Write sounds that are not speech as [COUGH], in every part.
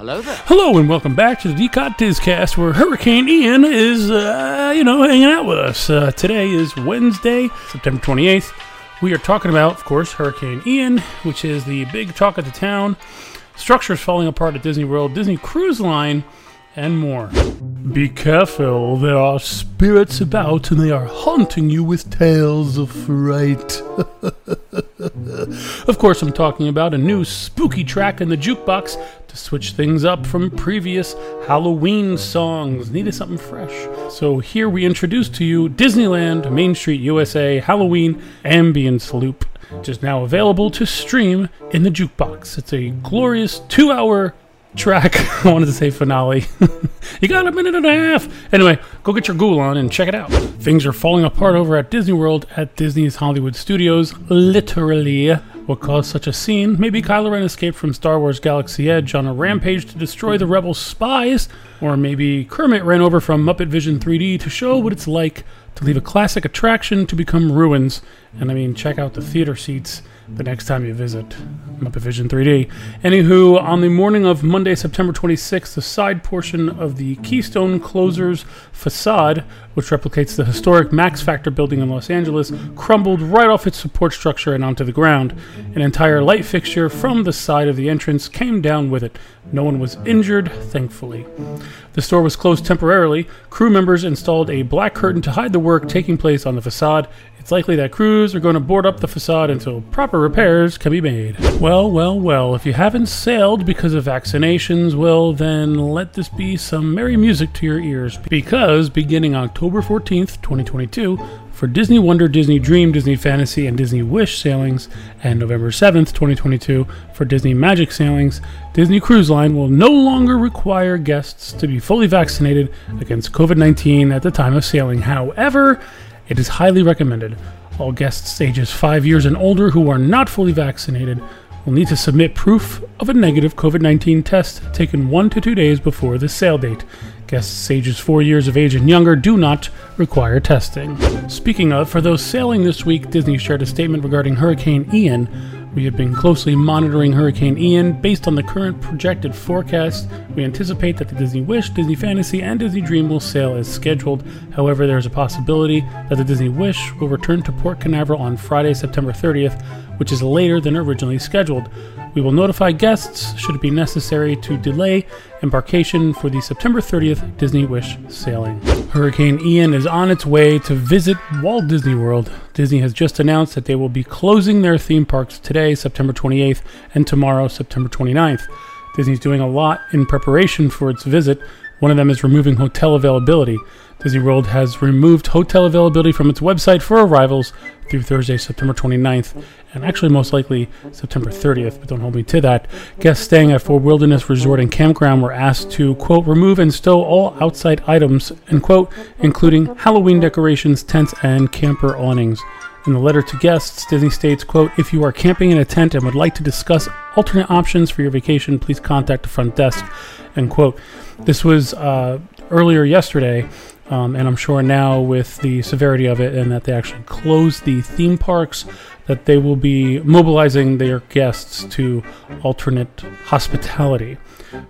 Hello there. Hello and welcome back to the D-COT disCast, where Hurricane Ian is, uh, you know, hanging out with us. Uh, today is Wednesday, September 28th. We are talking about, of course, Hurricane Ian, which is the big talk of the town, structures falling apart at Disney World, Disney Cruise Line, and more. Be careful, there are spirits about and they are haunting you with tales of fright. [LAUGHS] of course, I'm talking about a new spooky track in the jukebox to switch things up from previous Halloween songs. Needed something fresh. So here we introduce to you Disneyland Main Street USA Halloween Ambience Loop, which is now available to stream in the jukebox. It's a glorious two hour track. [LAUGHS] I wanted to say finale. [LAUGHS] you got a minute and a half. Anyway, go get your ghoul on and check it out. Things are falling apart over at Disney World at Disney's Hollywood Studios. Literally. What caused such a scene? Maybe Kylo Ren escaped from Star Wars Galaxy Edge on a rampage to destroy the rebel spies, or maybe Kermit ran over from Muppet Vision 3D to show what it's like to leave a classic attraction to become ruins. And I mean, check out the theater seats the next time you visit Muppet Vision 3D. Anywho, on the morning of Monday, September 26th, the side portion of the Keystone Clothiers facade, which replicates the historic Max Factor building in Los Angeles, crumbled right off its support structure and onto the ground. An entire light fixture from the side of the entrance came down with it. No one was injured, thankfully. The store was closed temporarily. Crew members installed a black curtain to hide the work taking place on the facade. It's likely that crews are going to board up the facade until proper repairs can be made. Well, well, well, well, if you haven't sailed because of vaccinations, well, then let this be some merry music to your ears. Because beginning October 14th, 2022, for Disney Wonder, Disney Dream, Disney Fantasy, and Disney Wish sailings, and November 7th, 2022, for Disney Magic sailings, Disney Cruise Line will no longer require guests to be fully vaccinated against COVID 19 at the time of sailing. However, it is highly recommended. All guests ages 5 years and older who are not fully vaccinated will need to submit proof of a negative COVID 19 test taken one to two days before the sail date. Guests ages 4 years of age and younger do not require testing. Speaking of, for those sailing this week, Disney shared a statement regarding Hurricane Ian. We have been closely monitoring Hurricane Ian. Based on the current projected forecast, we anticipate that the Disney Wish, Disney Fantasy, and Disney Dream will sail as scheduled. However, there is a possibility that the Disney Wish will return to Port Canaveral on Friday, September 30th, which is later than originally scheduled. We will notify guests should it be necessary to delay embarkation for the September 30th Disney Wish sailing. Hurricane Ian is on its way to visit Walt Disney World. Disney has just announced that they will be closing their theme parks today, September 28th, and tomorrow, September 29th. Disney's doing a lot in preparation for its visit. One of them is removing hotel availability. Disney World has removed hotel availability from its website for arrivals through Thursday, September 29th, and actually most likely September 30th, but don't hold me to that. Guests staying at Fort Wilderness Resort and Campground were asked to, quote, remove and stow all outside items, end quote, including Halloween decorations, tents, and camper awnings. In the letter to guests, Disney states, quote, if you are camping in a tent and would like to discuss alternate options for your vacation, please contact the front desk, end quote. This was uh, earlier yesterday. Um, and I'm sure now with the severity of it and that they actually closed the theme parks, that they will be mobilizing their guests to alternate hospitality.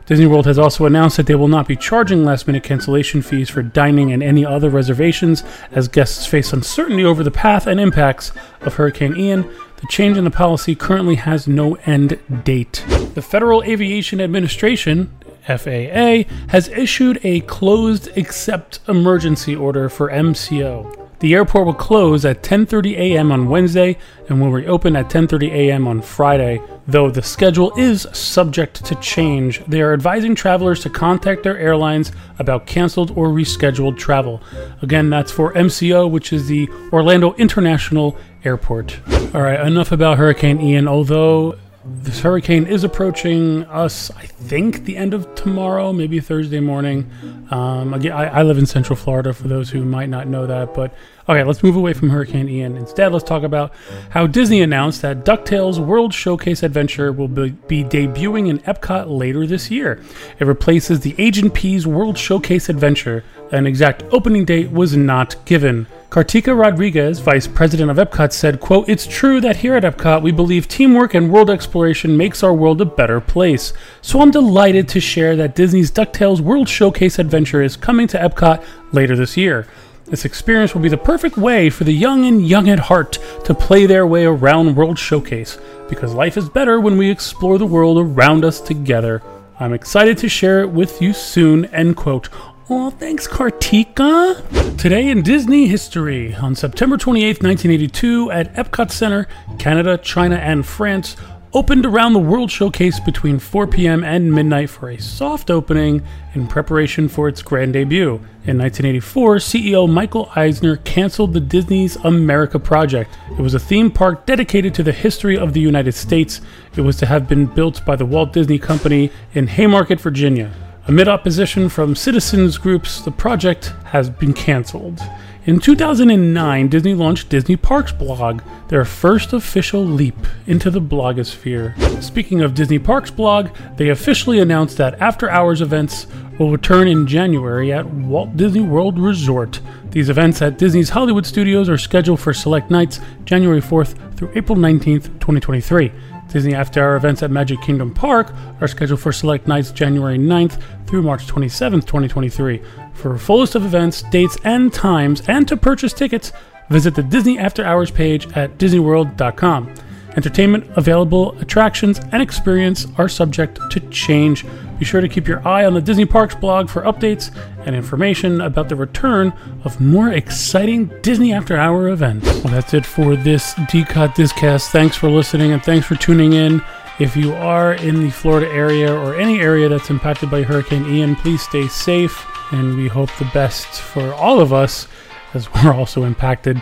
Disney World has also announced that they will not be charging last minute cancellation fees for dining and any other reservations as guests face uncertainty over the path and impacts of Hurricane Ian. The change in the policy currently has no end date. The Federal Aviation Administration FAA, has issued a closed except emergency order for MCO. The airport will close at 10:30 a.m. on Wednesday and will reopen at 10:30 a.m. on Friday. Though the schedule is subject to change, they are advising travelers to contact their airlines about canceled or rescheduled travel. Again, that's for MCO, which is the Orlando International Airport. All right, enough about Hurricane Ian, although this hurricane is approaching us, I think, the end of tomorrow, maybe Thursday morning. Um, again, I, I, live in Central Florida, for those who might not know that. But okay, let's move away from Hurricane Ian. Instead, let's talk about how Disney announced that DuckTales World Showcase Adventure will be, be debuting in Epcot later this year. It replaces the Agent P's World Showcase Adventure. An exact opening date was not given. Kartika Rodriguez, vice president of Epcot, said, quote, It's true that here at Epcot we believe teamwork and world exploration makes our world a better place. So I'm delighted to share that Disney's DuckTales World Showcase adventure is coming to Epcot later this year. This experience will be the perfect way for the young and young at heart to play their way around World Showcase, because life is better when we explore the world around us together. I'm excited to share it with you soon, end quote. Oh, thanks, Kartika. Today in Disney history, on September 28, 1982, at Epcot Center, Canada, China, and France, opened around the World Showcase between 4 p.m. and midnight for a soft opening in preparation for its grand debut. In 1984, CEO Michael Eisner canceled the Disney's America project. It was a theme park dedicated to the history of the United States. It was to have been built by the Walt Disney Company in Haymarket, Virginia. Amid opposition from citizens groups, the project has been canceled. In 2009, Disney launched Disney Parks Blog, their first official leap into the blogosphere. Speaking of Disney Parks Blog, they officially announced that after hours events will return in January at Walt Disney World Resort. These events at Disney's Hollywood Studios are scheduled for select nights January 4th through April 19th, 2023. Disney After Hour events at Magic Kingdom Park are scheduled for select nights January 9th through March 27th, 2023. For a full list of events, dates, and times, and to purchase tickets, visit the Disney After Hours page at DisneyWorld.com. Entertainment, available attractions, and experience are subject to change. Be sure to keep your eye on the Disney Parks blog for updates and information about the return of more exciting Disney After Hour events. Well, that's it for this DCOT Discast. Thanks for listening and thanks for tuning in. If you are in the Florida area or any area that's impacted by Hurricane Ian, please stay safe and we hope the best for all of us as [LAUGHS] we're also impacted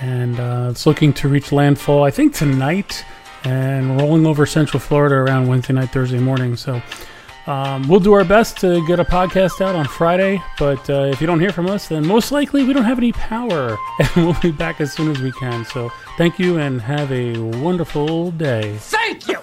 and uh, it's looking to reach landfall, I think, tonight and rolling over Central Florida around Wednesday night, Thursday morning. So um, we'll do our best to get a podcast out on Friday, but uh, if you don't hear from us, then most likely we don't have any power, [LAUGHS] and we'll be back as soon as we can. So thank you and have a wonderful day. Thank you!